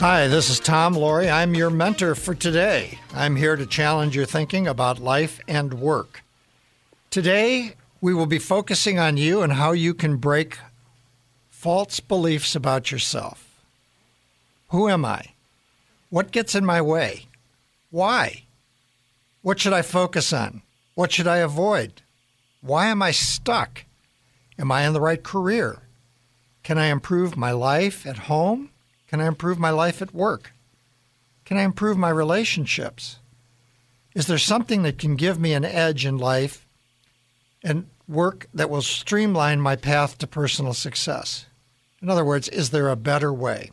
Hi, this is Tom Loarie. I'm your mentor for today. I'm here to challenge your thinking about life and work. Today, we will be focusing on you and how you can break false beliefs about yourself. Who am I? What gets in my way? Why? What should I focus on? What should I avoid? Why am I stuck? Am I in the right career? Can I improve my life at home? Can I improve my life at work? Can I improve my relationships? Is there something that can give me an edge in life and work that will streamline my path to personal success? In other words, is there a better way?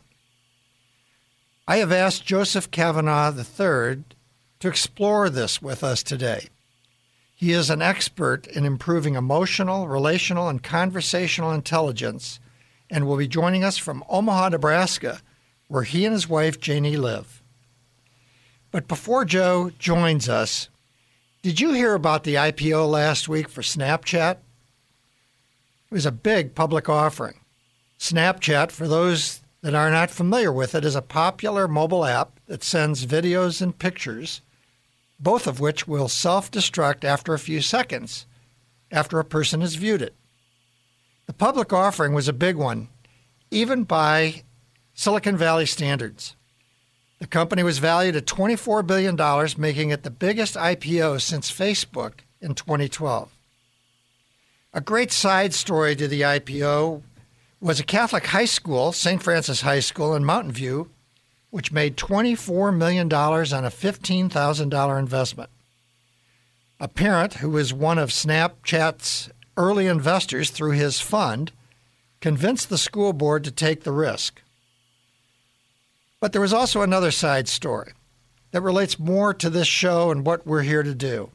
I have asked Joseph Cavanaugh III to explore this with us today. He is an expert in improving emotional, relational, and conversational intelligence and will be joining us from Omaha, Nebraska, where he and his wife Janie live. But before Joe joins us, did you hear about the IPO last week for Snapchat? It was a big public offering. Snapchat, for those that are not familiar with it, is a popular mobile app that sends videos and pictures, both of which will self destruct after a few seconds after a person has viewed it. The public offering was a big one, even by Silicon Valley standards. The company was valued at $24 billion, making it the biggest IPO since Facebook in 2012. A great side story to the IPO was a Catholic high school, St. Francis High School in Mountain View, which made $24 million on a $15,000 investment. A parent who was one of Snapchat's early investors through his fund convinced the school board to take the risk. But there was also another side story that relates more to this show and what we're here to do.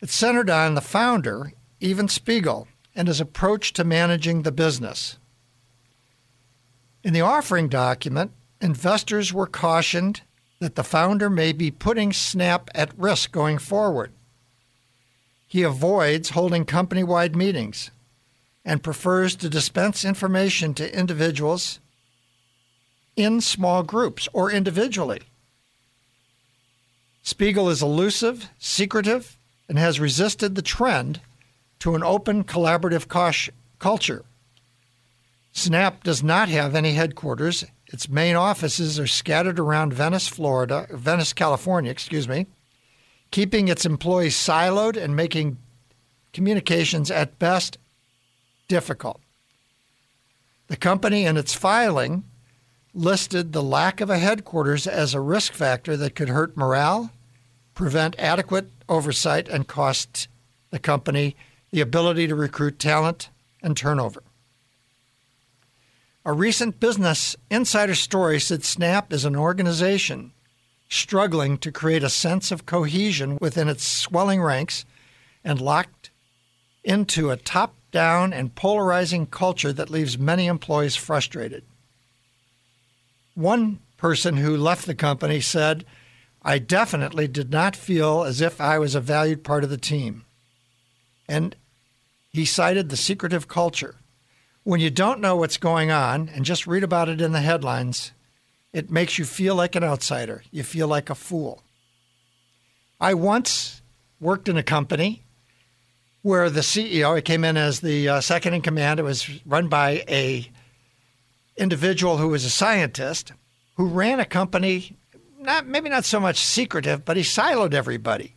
It's centered on the founder, Evan Spiegel, and his approach to managing the business. In the offering document, investors were cautioned that the founder may be putting Snap at risk going forward. He avoids holding company wide meetings and prefers to dispense information to individuals in small groups or individually. Spiegel is elusive, secretive, and has resisted the trend to an open, collaborative culture. Snap does not have any headquarters. Its main offices are scattered around Venice, Florida, Venice, California, excuse me, keeping its employees siloed and making communications at best difficult. The company and its filing listed the lack of a headquarters as a risk factor that could hurt morale, prevent adequate oversight, and cost the company the ability to recruit talent and turnover. A recent Business Insider story said Snap is an organization struggling to create a sense of cohesion within its swelling ranks and locked into a top down and polarizing culture that leaves many employees frustrated. One person who left the company said, I definitely did not feel as if I was a valued part of the team. And he cited the secretive culture. When you don't know what's going on and just read about it in the headlines, it makes you feel like an outsider. You feel like a fool. I once worked in a company where the CEO, it came in as the uh, second in command. It was run by a individual who was a scientist who ran a company, not maybe not so much secretive, but he siloed everybody.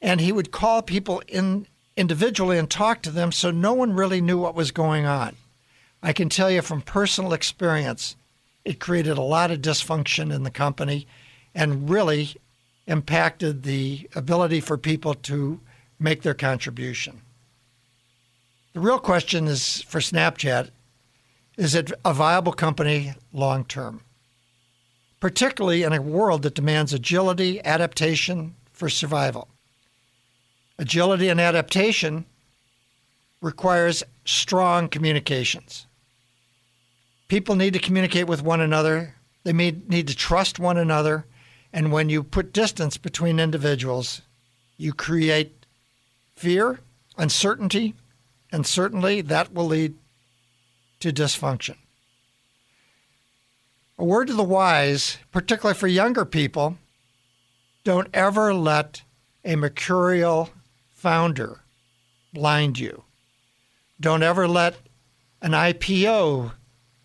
And he would call people in individually and talk to them so no one really knew what was going on. I can tell you from personal experience, it created a lot of dysfunction in the company and really impacted the ability for people to make their contribution. The real question is for Snapchat is it a viable company long term? Particularly in a world that demands agility, adaptation for survival. Agility and adaptation requires strong communications. People need to communicate with one another, they need to trust one another, and when you put distance between individuals, you create fear, uncertainty, and certainly that will lead to dysfunction. A word to the wise, particularly for younger people, don't ever let a mercurial founder blind you. Don't ever let an IPO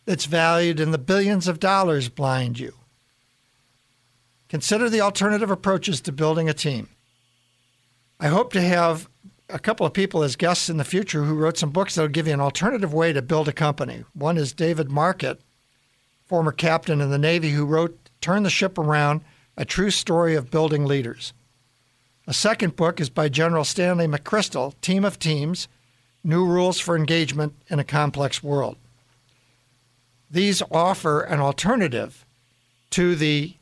that's valued in the billions of dollars blind you. Consider the alternative approaches to building a team. I hope to have a couple of people as guests in the future who wrote some books that will give you an alternative way to build a company. One is David Marquet, former captain in the Navy, who wrote Turn the Ship Around A True Story of Building Leaders. A second book is by General Stanley McChrystal, Team of Teams New Rules for Engagement in a Complex World. These offer an alternative to the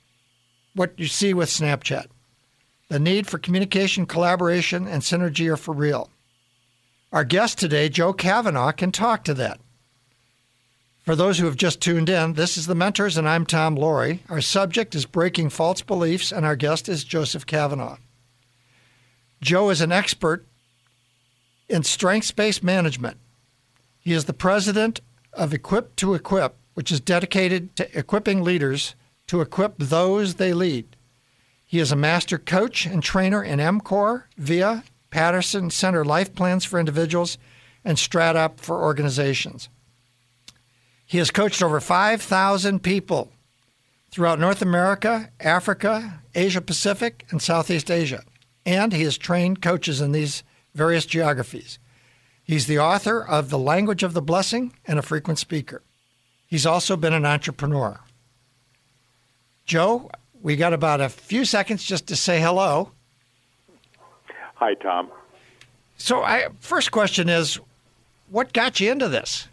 what you see with Snapchat. The need for communication, collaboration, and synergy are for real. Our guest today, Joe Cavanaugh, can talk to that. For those who have just tuned in, this is The Mentors, and I'm Tom Loarie. Our subject is breaking false beliefs, and our guest is Joseph Cavanaugh. Joe is an expert in strengths based management. He is the president of Equip2Equip, which is dedicated to equipping leaders to equip those they lead. He is a master coach and trainer in MCORE, VIA, Paterson Center Life Plans for Individuals, and StratOp for organizations. He has coached over 5,000 people throughout North America, Africa, Asia Pacific, and Southeast Asia. And he has trained coaches in these various geographies. He's the author of The Language of the Blessing and a frequent speaker. He's also been an entrepreneur. Joe, we got about a few seconds just to say hello. Hi, Tom. So, I first question is, what got you into this?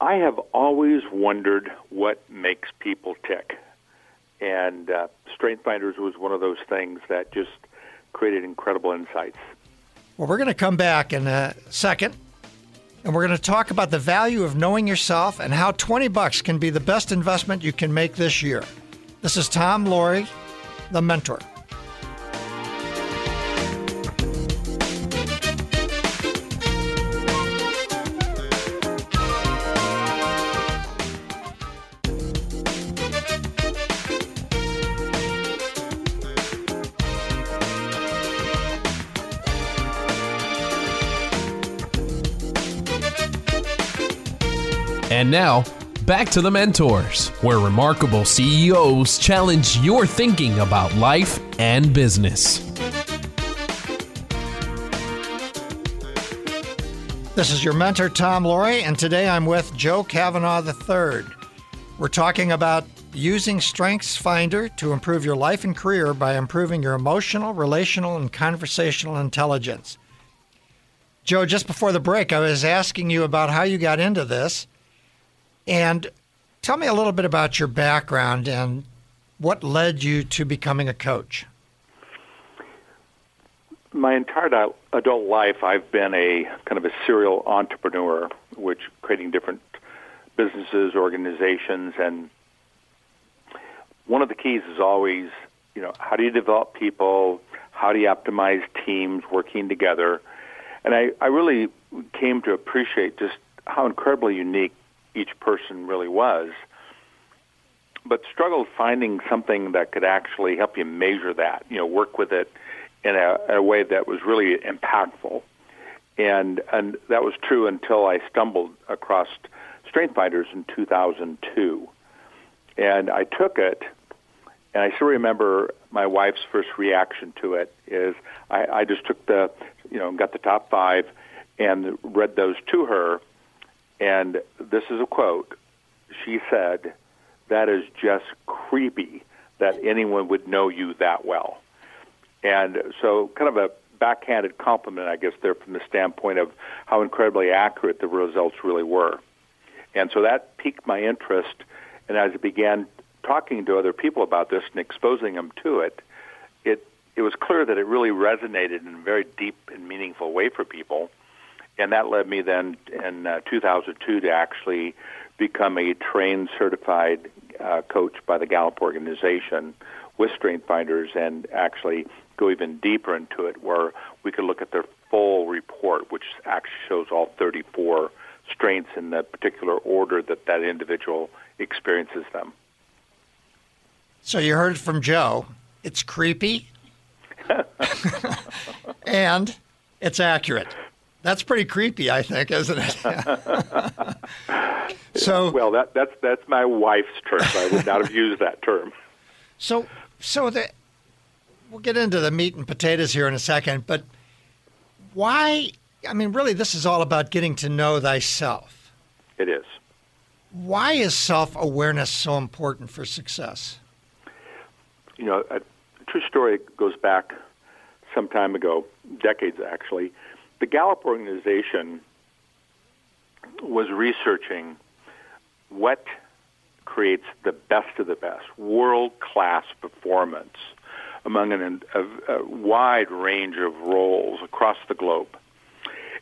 I have always wondered what makes people tick, and uh, Strength Finders was one of those things that just created incredible insights. Well, we're going to come back in a second and we're going to talk about the value of knowing yourself and how 20 bucks can be the best investment you can make this year. This is Tom Loarie, the mentor. And now, back to the mentors, where remarkable CEOs challenge your thinking about life and business. This is your mentor, Tom Loarie, and today I'm with Joe Cavanaugh III. We're talking about using Strengths Finder to improve your life and career by improving your emotional, relational, and conversational intelligence. Joe, just before the break, I was asking you about how you got into this. And tell me a little bit about your background and what led you to becoming a coach. My entire adult life, I've been a kind of a serial entrepreneur, which creating different businesses, organizations, and one of the keys is always, you know, how do you develop people? How do you optimize teams working together? And I, I really came to appreciate just how incredibly unique each person really was, but struggled finding something that could actually help you measure that, you know, work with it in a, a way that was really impactful. And and that was true until I stumbled across Strength Finders in 2002. And I took it, and I still remember my wife's first reaction to it is I, I just took the, you know, got the top five and read those to her, and this is a quote she said, that is just creepy that anyone would know you that well. And so, kind of a backhanded compliment, I guess, there from the standpoint of how incredibly accurate the results really were. And so that piqued my interest. And as I began talking to other people about this and exposing them to it, it it was clear that it really resonated in a very deep and meaningful way for people. And that led me then in uh, 2002 to actually become a trained certified uh, coach by the Gallup organization with Strength Finders and actually go even deeper into it where we could look at their full report, which actually shows all 34 strengths in the particular order that that individual experiences them. So you heard from Joe. It's creepy and it's accurate. That's pretty creepy, I think, isn't it? so well, that, that's that's my wife's term. I would not have used that term. So, so the we'll get into the meat and potatoes here in a second, but why? I mean, really, this is all about getting to know thyself. It is. Why is self awareness so important for success? You know, a true story goes back some time ago, decades actually the Gallup organization was researching what creates the best of the best, world class performance among an, a, a wide range of roles across the globe.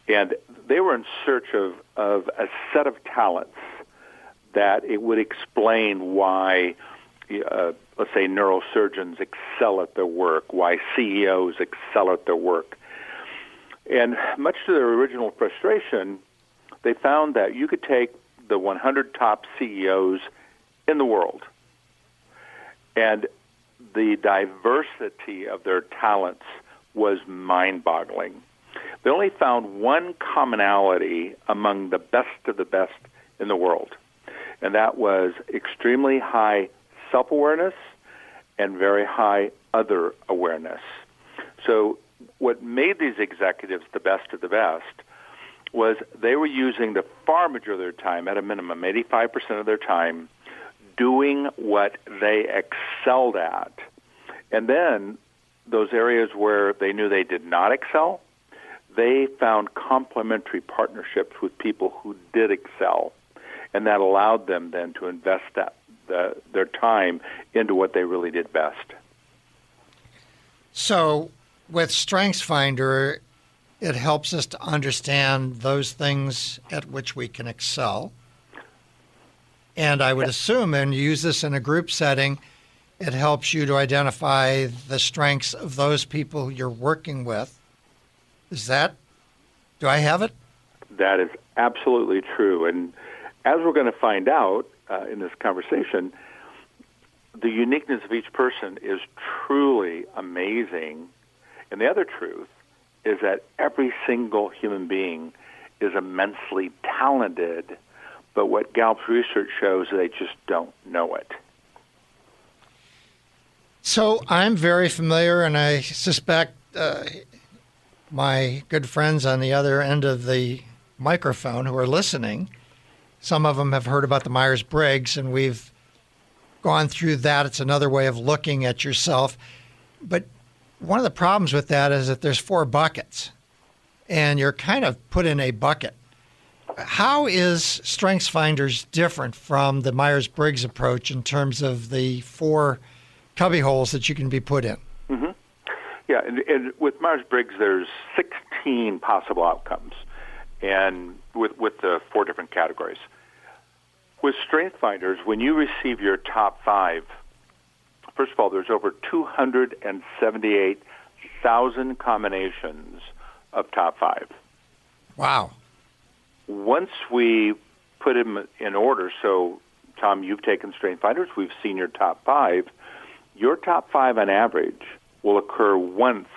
And they were in search of, of a set of talents that it would explain why, uh, let's say, neurosurgeons excel at their work, why CEOs excel at their work, and much to their original frustration, they found that you could take the 100 top CEOs in the world and the diversity of their talents was mind boggling. They only found one commonality among the best of the best in the world, and that was extremely high self awareness and very high other awareness. So what made these executives the best of the best was they were using the far majority of their time, at a minimum, 85% of their time, doing what they excelled at. And then those areas where they knew they did not excel, they found complementary partnerships with people who did excel. And that allowed them then to invest that, the, their time into what they really did best. So, with StrengthsFinder, it helps us to understand those things at which we can excel. And I would assume, and use this in a group setting, it helps you to identify the strengths of those people you're working with. Is that, do I have it? That is absolutely true. And as we're going to find out uh, in this conversation, the uniqueness of each person is truly amazing and the other truth is that every single human being is immensely talented, but what Gallup's research shows they just don't know it. So I'm very familiar, and I suspect uh, my good friends on the other end of the microphone who are listening, some of them have heard about the Myers Briggs, and we've gone through that. It's another way of looking at yourself. But one of the problems with that is that there's four buckets, and you're kind of put in a bucket. How is StrengthsFinders different from the Myers Briggs approach in terms of the four cubby holes that you can be put in? Mm-hmm. Yeah, and, and with Myers Briggs, there's 16 possible outcomes, and with with the four different categories. With StrengthsFinders, when you receive your top five First of all, there's over 278,000 combinations of top five. Wow. Once we put them in order, so Tom, you've taken StrengthsFinders, we've seen your top five. Your top five on average will occur once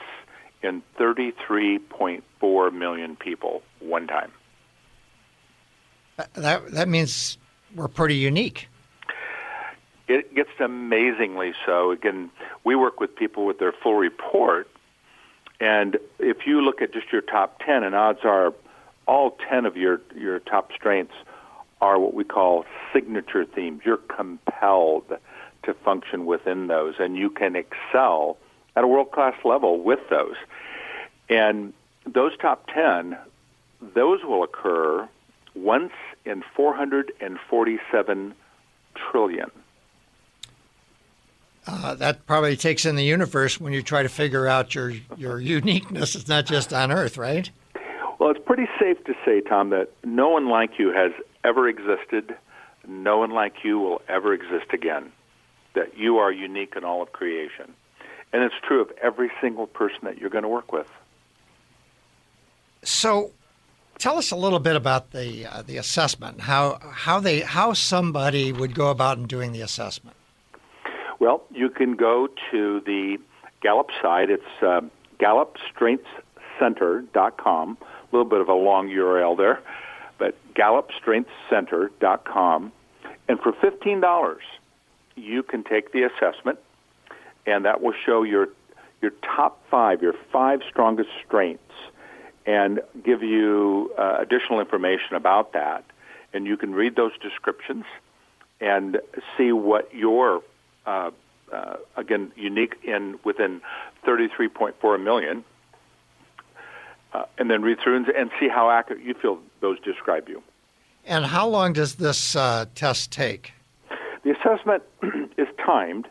in 33.4 million people one time. That, that means we're pretty unique it gets amazingly so. Again, we work with people with their full report, and if you look at just your top 10, and odds are all 10 of your, your top strengths are what we call signature themes. You're compelled to function within those, and you can excel at a world class level with those. And those top 10, those will occur once in 447 trillion. Uh, that probably takes in the universe when you try to figure out your, your uniqueness. It's not just on Earth, right? Well, it's pretty safe to say, Tom, that no one like you has ever existed. No one like you will ever exist again. That you are unique in all of creation. And it's true of every single person that you're going to work with. So, tell us a little bit about the uh, the assessment. How how they how somebody would go about in doing the assessment. Well, you can go to the Gallup site. It's uh, GallupStrengthsCenter.com. A little bit of a long URL there, but GallupStrengthsCenter.com. And for fifteen dollars, you can take the assessment, and that will show your your top five, your five strongest strengths and give you uh, additional information about that. And you can read those descriptions and see what your uh, uh, again unique in within 33.4 million, uh, and then read through and, and, see how accurate you feel those describe you. And how long does this uh, test take? The assessment is timed,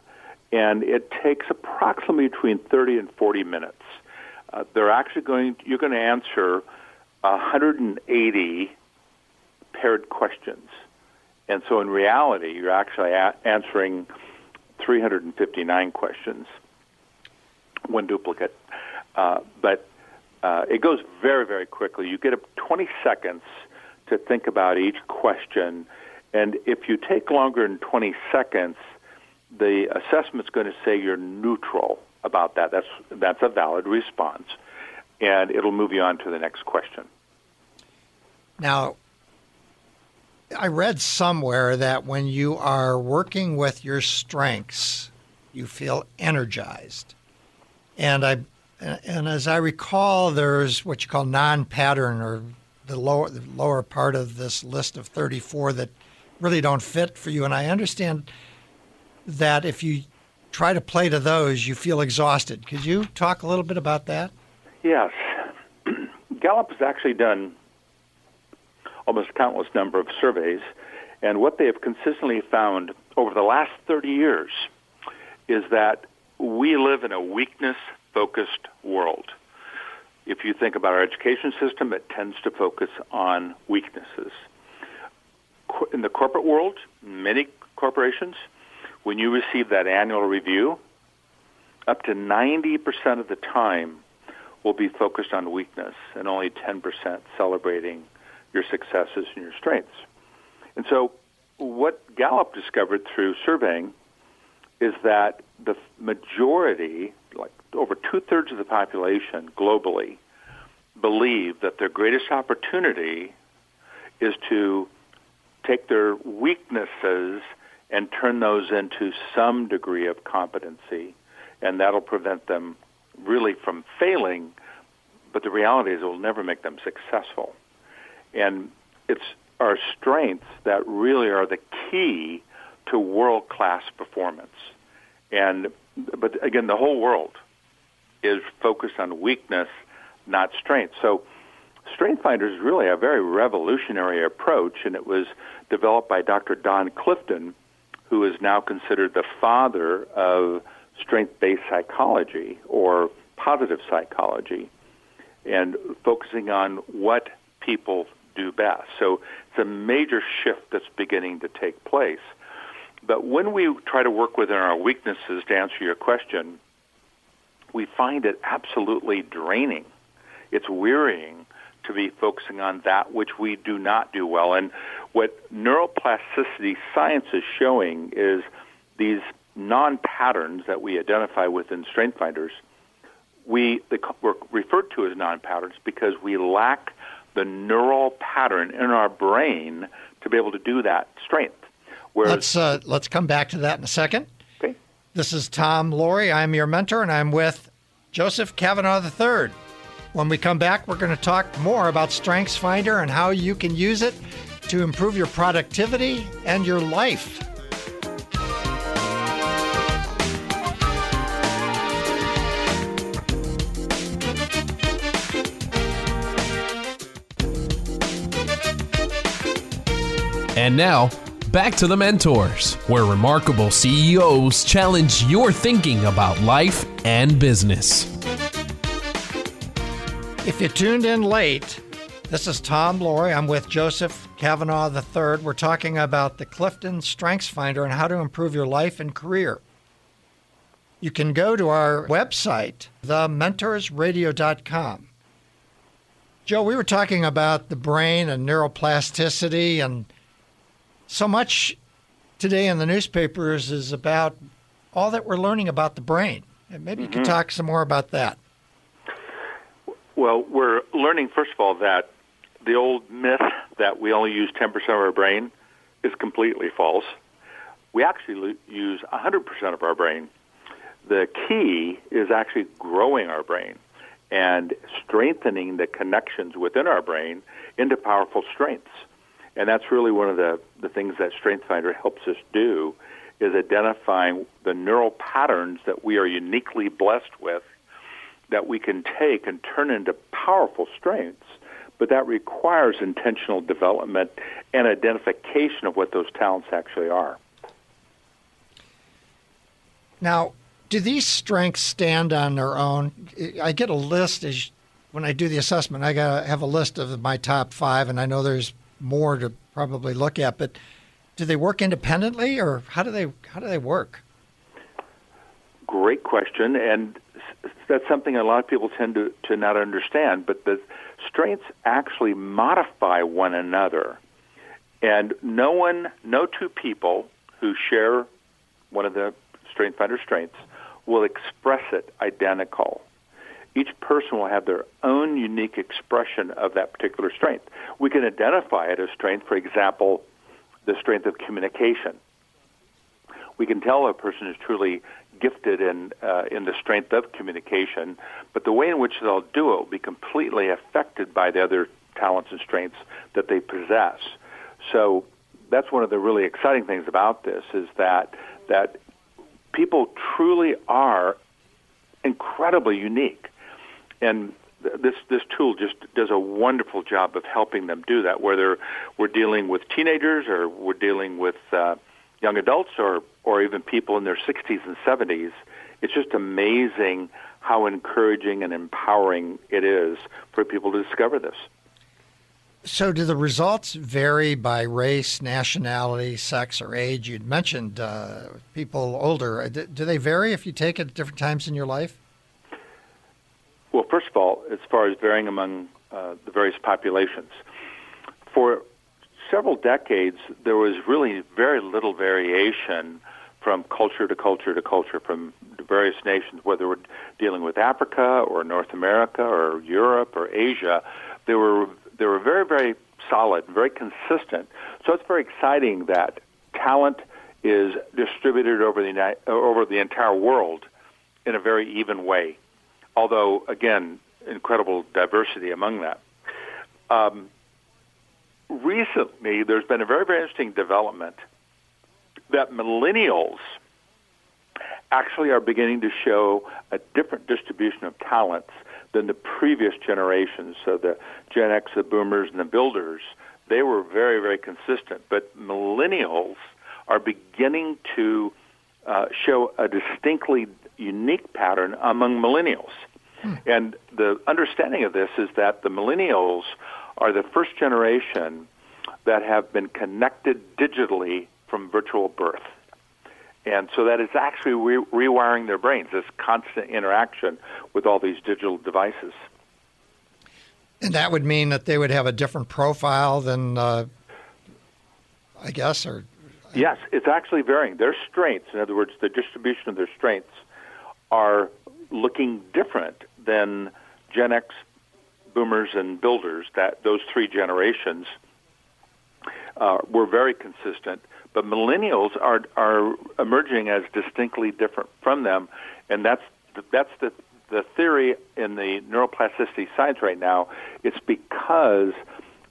and it takes approximately between 30 and 40 minutes uh, they're actually going. You're going to answer 180 paired questions, and so in reality, you're actually a- answering 359 questions, one duplicate. Uh, but uh, it goes very, very quickly. You get 20 seconds to think about each question, and if you take longer than 20 seconds, the assessment's going to say you're neutral about that. That's that's a valid response, and it'll move you on to the next question. Now, I read somewhere that when you are working with your strengths, you feel energized, and I and as I recall, there's what you call non-pattern or the lower the lower part of this list of 34 that really don't fit for you. And I understand that if you try to play to those, you feel exhausted. Could you talk a little bit about that? Yes. Gallup has actually done almost countless number of surveys, and what they have consistently found over the last 30 years is that we live in a weakness focused world. If you think about our education system, it tends to focus on weaknesses. In the corporate world, many corporations, when you receive that annual review, up to 90% of the time will be focused on weakness and only 10% celebrating your successes and your strengths. And so, what Gallup discovered through surveying is that the majority, like over two thirds of the population globally, believe that their greatest opportunity is to take their weaknesses and turn those into some degree of competency, and that'll prevent them really from failing. But the reality is, it will never make them successful. And it's our strengths that really are the key to world class performance. And but again, the whole world is focused on weakness, not strength. So Strength Finders is really a very revolutionary approach, and it was developed by Dr. Don Clifton, who is now considered the father of strength based psychology or positive psychology and focusing on what people do best. So it's a major shift that's beginning to take place. But when we try to work within our weaknesses to answer your question, we find it absolutely draining. It's wearying to be focusing on that which we do not do well. And what neuroplasticity science is showing is these non-patterns that we identify within strength finders we they were referred to as non-patterns because we lack the neural pattern in our brain to be able to do that strength. Whereas, let's uh, let's come back to that in a second. Okay. This is tom loarie i'm your mentor and i'm with joseph cavanaugh iii when we come back we're going to talk more about strengths finder and how you can use it to improve your productivity and your life. And now, back to the mentors, where remarkable CEOs challenge your thinking about life and business. If you tuned in late, this is Tom Loarie. I'm with Joseph Cavanaugh III. We're talking about the Clifton Strengths Finder and how to improve your life and career. You can go to our website, thementorsradio.com. Joe, we were talking about the brain and neuroplasticity, and so much today in the newspapers is about all that we're learning about the brain. And maybe you Mm-hmm. could talk some more about that. Well, we're learning, first of all, that the old myth that we only use 10% of our brain is completely false. We actually use 100% of our brain. The key is actually growing our brain and strengthening the connections within our brain into powerful strengths. And that's really one of the, the things that StrengthsFinder helps us do is identifying the neural patterns that we are uniquely blessed with that we can take and turn into powerful strengths, but that requires intentional development and identification of what those talents actually are. Now, do these strengths stand on their own? I get a list as when I do the assessment. I got to have a list of my top five, and I know there's more to probably look at. But do they work independently, or how do they how do they work? Great question, and that's something a lot of people tend to, to not understand. But the strengths actually modify one another, and no one, no two people who share one of the Strength Finder strengths will express it identical. Each person will have their own unique expression of that particular strength. We can identify it as strength, for example, the strength of communication. We can tell a person is truly gifted in uh, in the strength of communication, but the way in which they'll do it will be completely affected by the other talents and strengths that they possess. So that's one of the really exciting things about this is that that people truly are incredibly unique, and this this tool just does a wonderful job of helping them do that. Whether we're dealing with teenagers or we're dealing with uh, young adults or or even people in their 60s and 70s, it's just amazing how encouraging and empowering it is for people to discover this. So, do the results vary by race, nationality, sex, or age? You'd mentioned uh, people older. Do do they vary if you take it at different times in your life? Well, first of all, as far as varying among uh, the various populations, for several decades there was really very little variation from culture to culture to culture, from various nations, whether we're dealing with Africa or North America or Europe or Asia. They were they were very very solid, very consistent. So it's very exciting that talent is distributed over the over the entire world in a very even way although again, incredible diversity among that. Um, recently, there's been a very, very interesting development that millennials actually are beginning to show a different distribution of talents than the previous generations. So the Gen X, the Boomers, and the Builders, they were very, very consistent. But millennials are beginning to uh, show a distinctly unique pattern among millennials. And the understanding of this is that the millennials are the first generation that have been connected digitally from virtual birth. And so that is actually re- rewiring their brains, this constant interaction with all these digital devices. And that would mean that they would have a different profile than, uh, I guess, or Yes, it's actually varying. Their strengths, in other words, the distribution of their strengths, are looking different than Gen X, Boomers, and Builders. That those three generations uh, were very consistent, but millennials are are emerging as distinctly different from them, and that's the, that's the the theory in the neuroplasticity science right now. It's because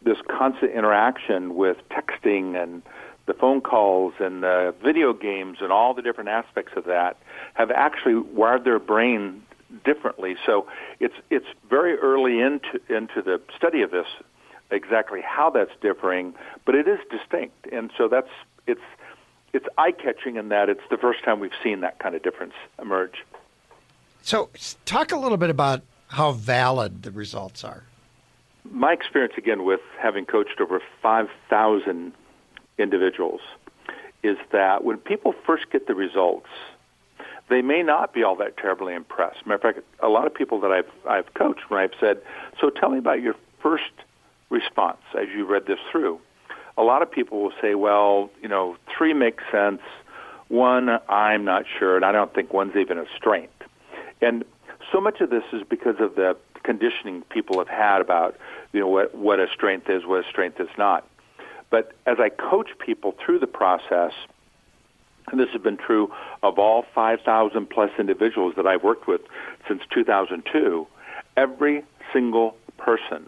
this constant interaction with texting and the phone calls and the video games and all the different aspects of that have actually wired their brain differently. So it's it's very early into into the study of this exactly how that's differing, but it is distinct, and so that's it's it's eye catching in that it's the first time we've seen that kind of difference emerge. So, talk a little bit about how valid the results are. My experience, again, with having coached over 5,000 individuals, is that when people first get the results, they may not be all that terribly impressed. Matter of fact, a lot of people that I've I've coached when I've said, "So tell me about your first response as you read this through." A lot of people will say, "Well, you know, three makes sense. One, I'm not sure, and I don't think one's even a strength." And so much of this is because of the conditioning people have had about you know what what a strength is, what a strength is not. But as I coach people through the process, and this has been true of all 5,000 plus individuals that I've worked with since 2002, every single person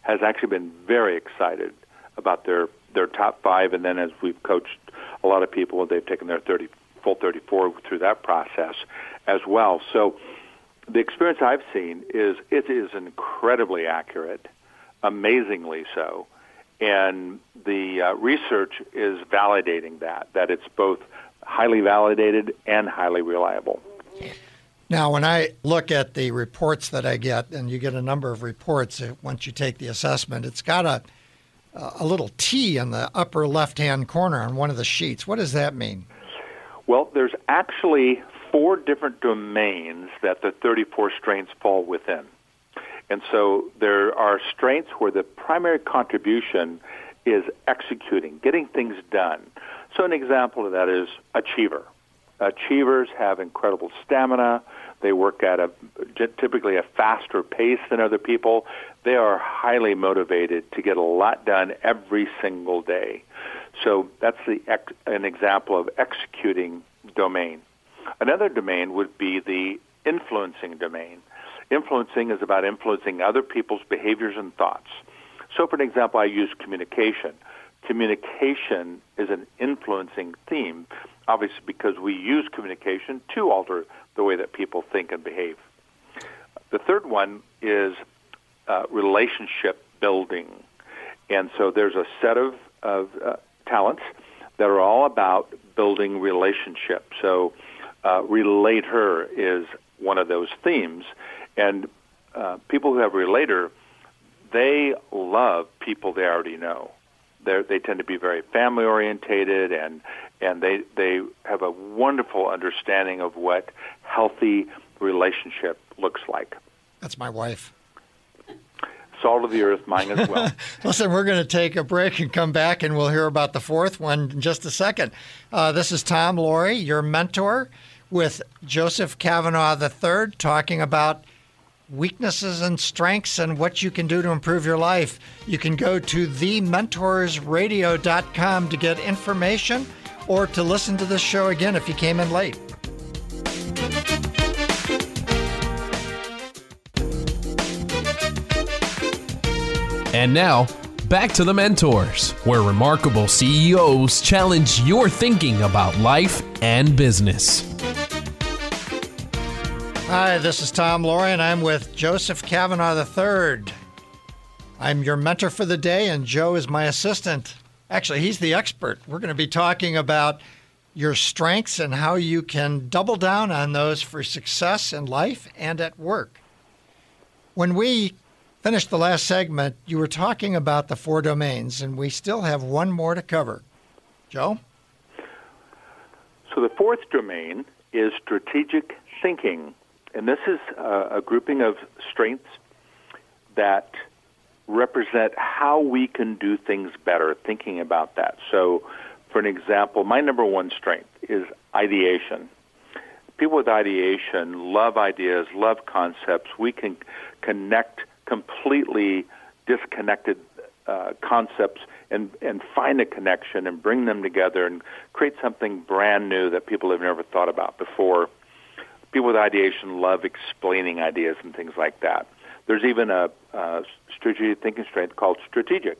has actually been very excited about their their top five, and then as we've coached a lot of people, they've taken their 30 full 34 through that process as well. So the experience I've seen is it is incredibly accurate, amazingly so, and the uh, research is validating that that it's both highly validated and highly reliable. Now, when I look at the reports that I get, and you get a number of reports uh, once you take the assessment, it's got a a little T in the upper left-hand corner on one of the sheets. What does that mean? Well, there's actually four different domains that the 34 strains fall within. And so there are strengths where the primary contribution is executing, getting things done. So an example of that is achiever. Achievers have incredible stamina. They work at a typically a faster pace than other people. They are highly motivated to get a lot done every single day. So that's the an example of executing domain. Another domain would be the influencing domain. Influencing is about influencing other people's behaviors and thoughts. So, for an example, I use communication. Communication is an influencing theme, obviously, because we use communication to alter the way that people think and behave. The third one is uh, relationship building. And so there's a set of, of uh, talents that are all about building relationships. So uh, relator is one of those themes. And uh, people who have relator, they love people they already know. They're, they tend to be very family orientated and and they they have a wonderful understanding of what healthy relationship looks like. That's my wife. Salt of the earth, mine as well. Listen, we're going to take a break and come back, and we'll hear about the fourth one in just a second. Uh, this is Tom Loarie, your mentor with Joseph Cavanaugh III talking about weaknesses and strengths and what you can do to improve your life. You can go to thementorsradio.com to get information or to listen to this show again if you came in late. And now, back to the mentors, where remarkable CEOs challenge your thinking about life and business. Hi, this is Tom Loarie, and I'm with Joseph Cavanaugh III. I'm your mentor for the day, and Joe is my assistant. Actually, he's the expert. We're going to be talking about your strengths and how you can double down on those for success in life and at work. When we finished the last segment, you were talking about the four domains, and we still have one more to cover. Joe? So, the fourth domain is strategic thinking. And this is a, a grouping of strengths that represent how we can do things better, thinking about that. So, for an example, my number one strength is ideation. People with ideation love ideas, love concepts. We can connect completely disconnected uh, concepts and, and find a connection and bring them together and create something brand new that people have never thought about before people with ideation love explaining ideas and things like that. There's even a, a strategic thinking strength called strategic.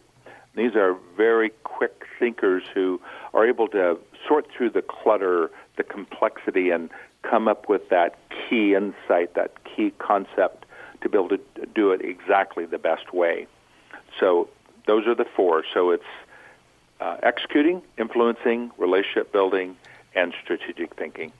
These are very quick thinkers who are able to sort through the clutter, the complexity, and come up with that key insight, that key concept to be able to do it exactly the best way. So those are the four. So it's uh, executing, influencing, relationship building, and strategic thinking.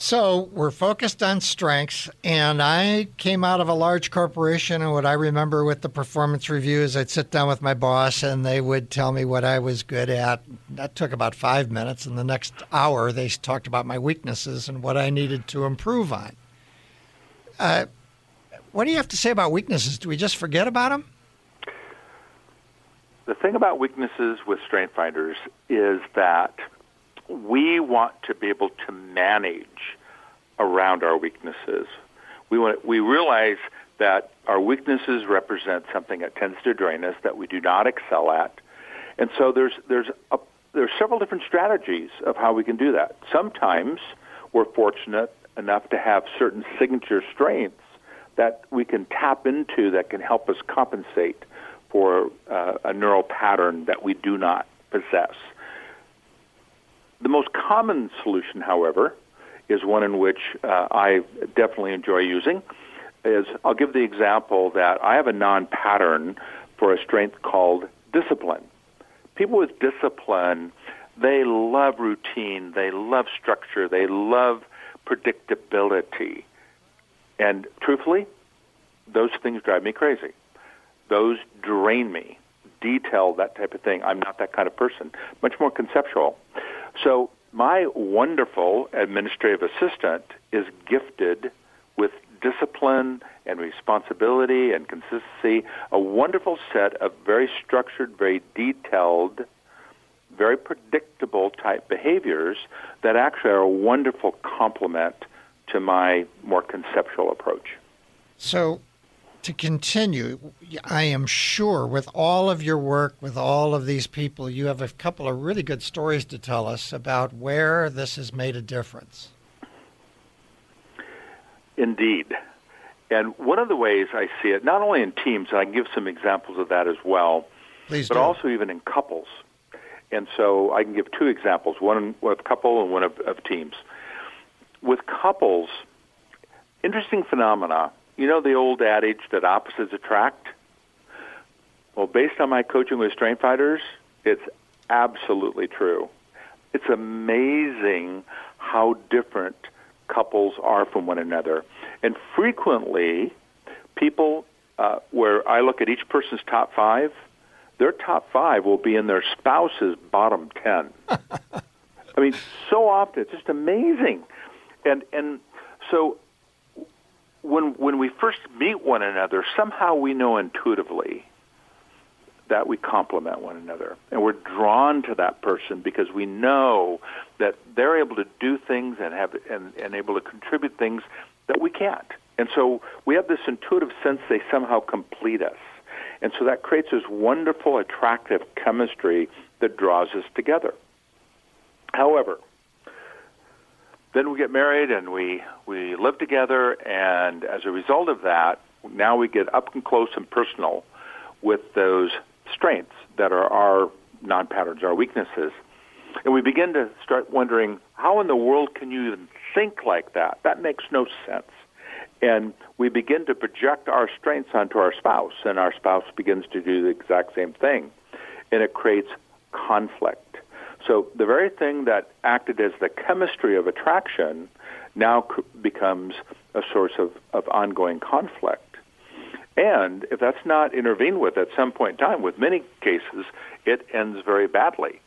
So we're focused on strengths, and I came out of a large corporation, and what I remember with the performance review is I'd sit down with my boss, and they would tell me what I was good at. That took about five minutes, and the next hour they talked about my weaknesses and what I needed to improve on. Uh, what do you have to say about weaknesses? Do we just forget about them? The thing about weaknesses with StrengthsFinder is that we want to be able to manage around our weaknesses. We want we realize that our weaknesses represent something that tends to drain us that we do not excel at, and so there's there's a, there's several different strategies of how we can do that. Sometimes we're fortunate enough to have certain signature strengths that we can tap into that can help us compensate for uh, a neural pattern that we do not possess. The most common solution, however, is one in which uh, I definitely enjoy using. Is I'll give the example that I have a non-pattern for a strength called discipline. People with discipline, they love routine, they love structure, they love predictability. And truthfully, those things drive me crazy. Those drain me. Detail, that type of thing. I'm not that kind of person. Much more conceptual. So my wonderful administrative assistant is gifted with discipline and responsibility and consistency, a wonderful set of very structured, very detailed, very predictable type behaviors that actually are a wonderful complement to my more conceptual approach. So, to continue, I am sure with all of your work, with all of these people, you have a couple of really good stories to tell us about where this has made a difference. Indeed. And one of the ways I see it, not only in teams, and I can give some examples of that as well, Please but do. also even in couples. And so I can give two examples, one with couple and one of, of teams. With couples, interesting phenomena you know the old adage that opposites attract? Well, based on my coaching with StrengthsFinder, it's absolutely true. It's amazing how different couples are from one another. And frequently, people, uh, where I look at each person's top five, their top five will be in their spouse's bottom 10. I mean, so often, it's just amazing. And, and so when when we first meet one another, somehow we know intuitively that we complement one another, and we're drawn to that person because we know that they're able to do things and have and, and able to contribute things that we can't. And so we have this intuitive sense they somehow complete us. And so that creates this wonderful, attractive chemistry that draws us together. However, then we get married and we we live together and as a result of that now we get up and close and personal with those strengths that are our non-patterns our weaknesses. And we begin to start wondering how in the world can you even think like that? That makes no sense. And we begin to project our strengths onto our spouse and our spouse begins to do the exact same thing. And it creates conflict so the very thing that acted as the chemistry of attraction now becomes a source of, of ongoing conflict. And if that's not intervened with at some point in time, with many cases, it ends very badly.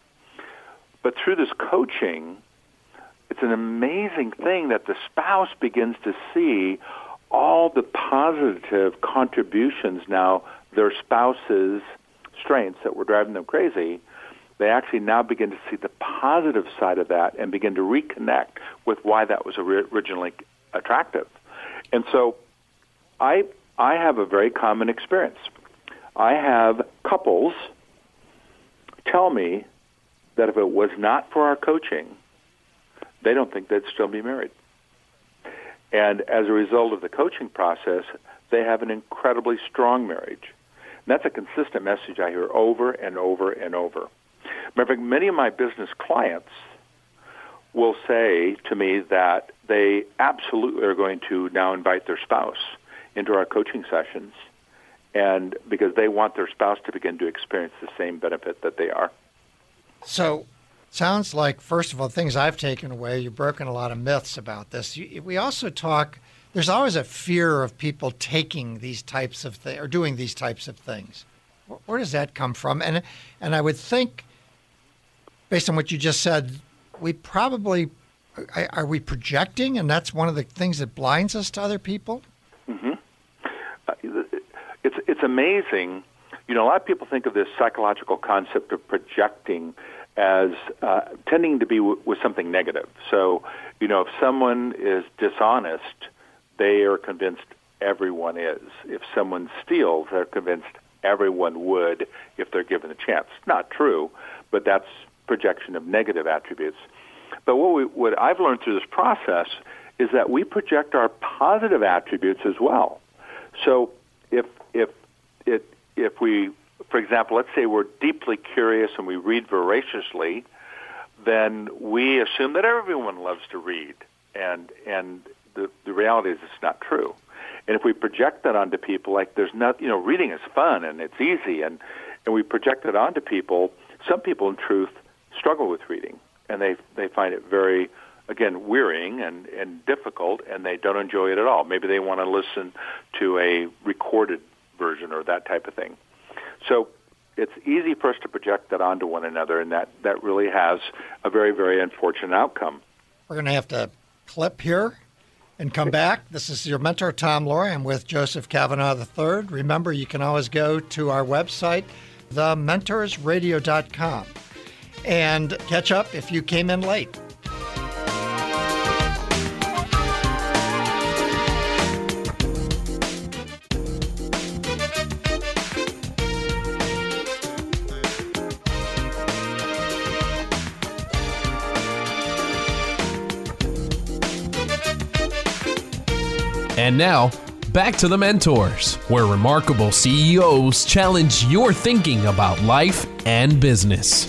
But through this coaching, it's an amazing thing that the spouse begins to see all the positive contributions now their spouse's strengths that were driving them crazy they actually now begin to see the positive side of that and begin to reconnect with why that was originally attractive. And so I I have a very common experience. I have couples tell me that if it was not for our coaching, they don't think they'd still be married. And as a result of the coaching process, they have an incredibly strong marriage. And that's a consistent message I hear over and over and over. Matter many of my business clients will say to me that they absolutely are going to now invite their spouse into our coaching sessions and because they want their spouse to begin to experience the same benefit that they are. So, sounds like first of all, things I've taken away. You've broken a lot of myths about this. We also talk. There's always a fear of people taking these types of things or doing these types of things. Where does that come from? And and I would think, based on what you just said, we probably are we projecting, and that's one of the things that blinds us to other people. Mm-hmm. Uh, it's it's amazing. You know, a lot of people think of this psychological concept of projecting as uh, tending to be w- with something negative. So, you know, if someone is dishonest, they are convinced everyone is. If someone steals, they're convinced everyone would if they're given a chance. Not true, but that's projection of negative attributes. But what, we, what I've learned through this process is that we project our positive attributes as well. So if if it if we, for example, let's say we're deeply curious and we read voraciously, then we assume that everyone loves to read, and and the the reality is it's not true. And if we project that onto people, like there's not, you know, reading is fun and it's easy, and and we project it onto people. Some people, in truth, struggle with reading, and they they find it very again wearying and and difficult, and they don't enjoy it at all. Maybe they want to listen to a recorded version or that type of thing. So it's easy for us to project that onto one another, and that that really has a very very unfortunate outcome. We're going to have to clip here and come back. This is your mentor, Tom Loarie. I'm with Joseph Cavanaugh III. Remember, you can always go to our website, thementorsradio.com and catch up if you came in late. And now, back to the mentors, where remarkable CEOs challenge your thinking about life and business.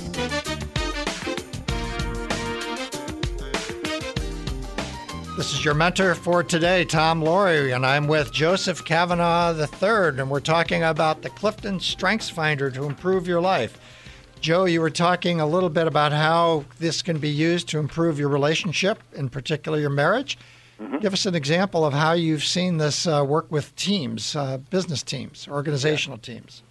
This is your mentor for today, Tom Loarie, and I'm with Joseph Cavanaugh III, and we're talking about the Clifton Strengths Finder to improve your life. Joe, you were talking a little bit about how this can be used to improve your relationship, in particular your marriage. Mm-hmm. Give us an example of how you've seen this uh, work with teams, uh, business teams, organizational teams.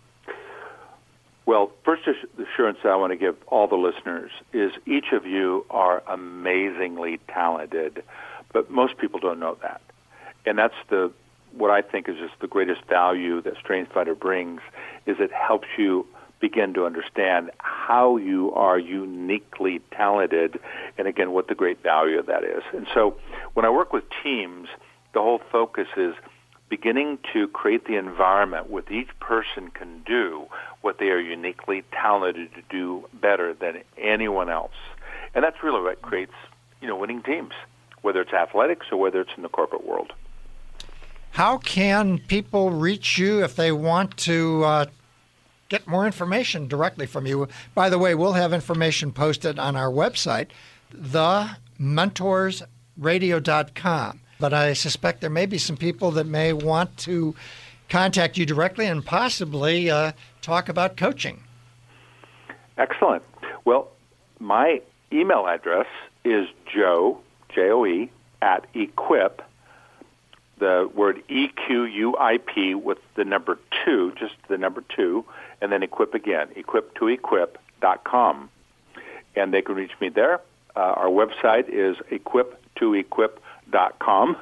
Well, first assurance I want to give all the listeners is each of you are amazingly talented but most people don't know that. And that's the what I think is just the greatest value that StrengthsFinder brings is it helps you begin to understand how you are uniquely talented and again what the great value of that is. And so when I work with teams, the whole focus is beginning to create the environment where each person can do what they are uniquely talented to do better than anyone else. And that's really what creates, you know, winning teams whether it's athletics or whether it's in the corporate world. How can people reach you if they want to uh, get more information directly from you? By the way, we'll have information posted on our website, thementorsradio.com. But I suspect there may be some people that may want to contact you directly and possibly uh, talk about coaching. Excellent. Well, my email address is joe J O E, at equip, the word E Q U I P with the number two, just the number two, and then equip again, equip to equip.com. And they can reach me there. Uh, our website is equip to equip.com.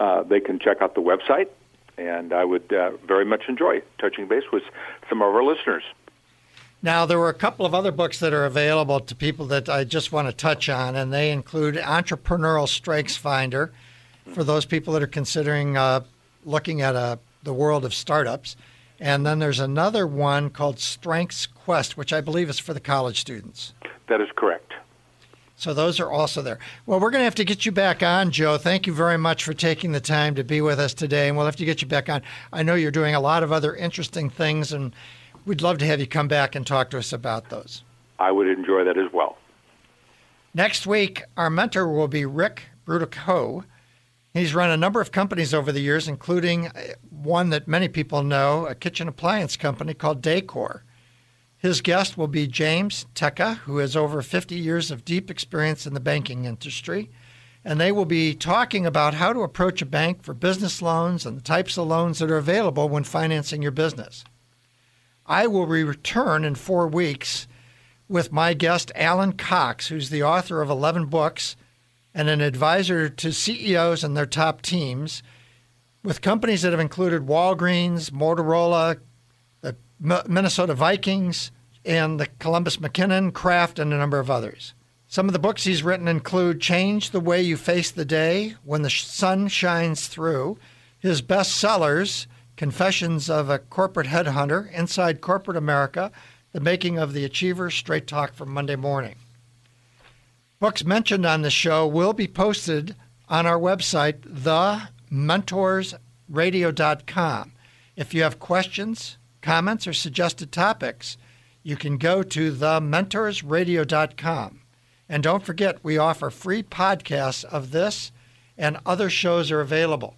Uh, they can check out the website, and I would uh, very much enjoy touching base with some of our listeners. Now, there were a couple of other books that are available to people that I just want to touch on, and they include Entrepreneurial Strengths Finder for those people that are considering uh, looking at a, uh, the world of startups. And then there's another one called Strengths Quest, which I believe is for the college students. That is correct. So those are also there. Well, we're going to have to get you back on, Joe. Thank you very much for taking the time to be with us today, and we'll have to get you back on. I know you're doing a lot of other interesting things, and we'd love to have you come back and talk to us about those. I would enjoy that as well. Next week, our mentor will be Rick Brutico. He's run a number of companies over the years, including uh, one that many people know, a kitchen appliance company called Dacor. His guest will be James Tecca, who has over 50 years of deep experience in the banking industry. And they will be talking about how to approach a bank for business loans and the types of loans that are available when financing your business. I will return in four weeks with my guest, Allan Cox, who's the author of 11 books and an advisor to CEOs and their top teams with companies that have included Walgreens, Motorola, the Minnesota Vikings, and the Columbus McKinnon, Kraft, and a number of others. Some of the books he's written include Change the Way You Face the Day, When the Sun Shines Through, his best sellers, Confessions of a Corporate Headhunter, Inside Corporate America, The Making of the Achiever, Straight Talk from Monday Morning. Books mentioned on the show will be posted on our website, thementorsradio.com. If you have questions, comments, or suggested topics, you can go to thementorsradio.com. And don't forget, we offer free podcasts of this, and other shows are available.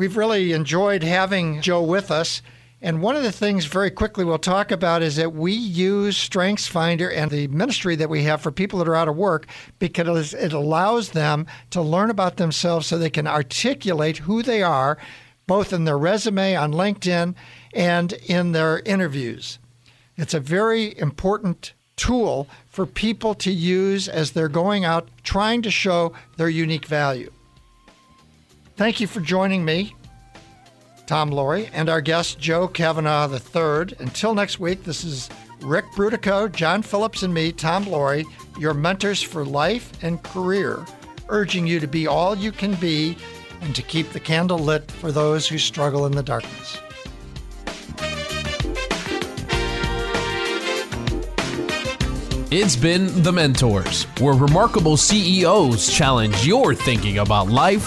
We've really enjoyed having Joe with us. And one of the things, very quickly, we'll talk about is that we use StrengthsFinder and the ministry that we have for people that are out of work because it allows them to learn about themselves so they can articulate who they are, both in their resume on LinkedIn and in their interviews. It's a very important tool for people to use as they're going out trying to show their unique value. Thank you for joining me, Tom Loarie, and our guest, Joe Cavanaugh III. Until next week, this is Rick Brutico, John Phillips, and me, Tom Loarie, your mentors for life and career, urging you to be all you can be and to keep the candle lit for those who struggle in the darkness. It's been The Mentors, where remarkable CEOs challenge your thinking about life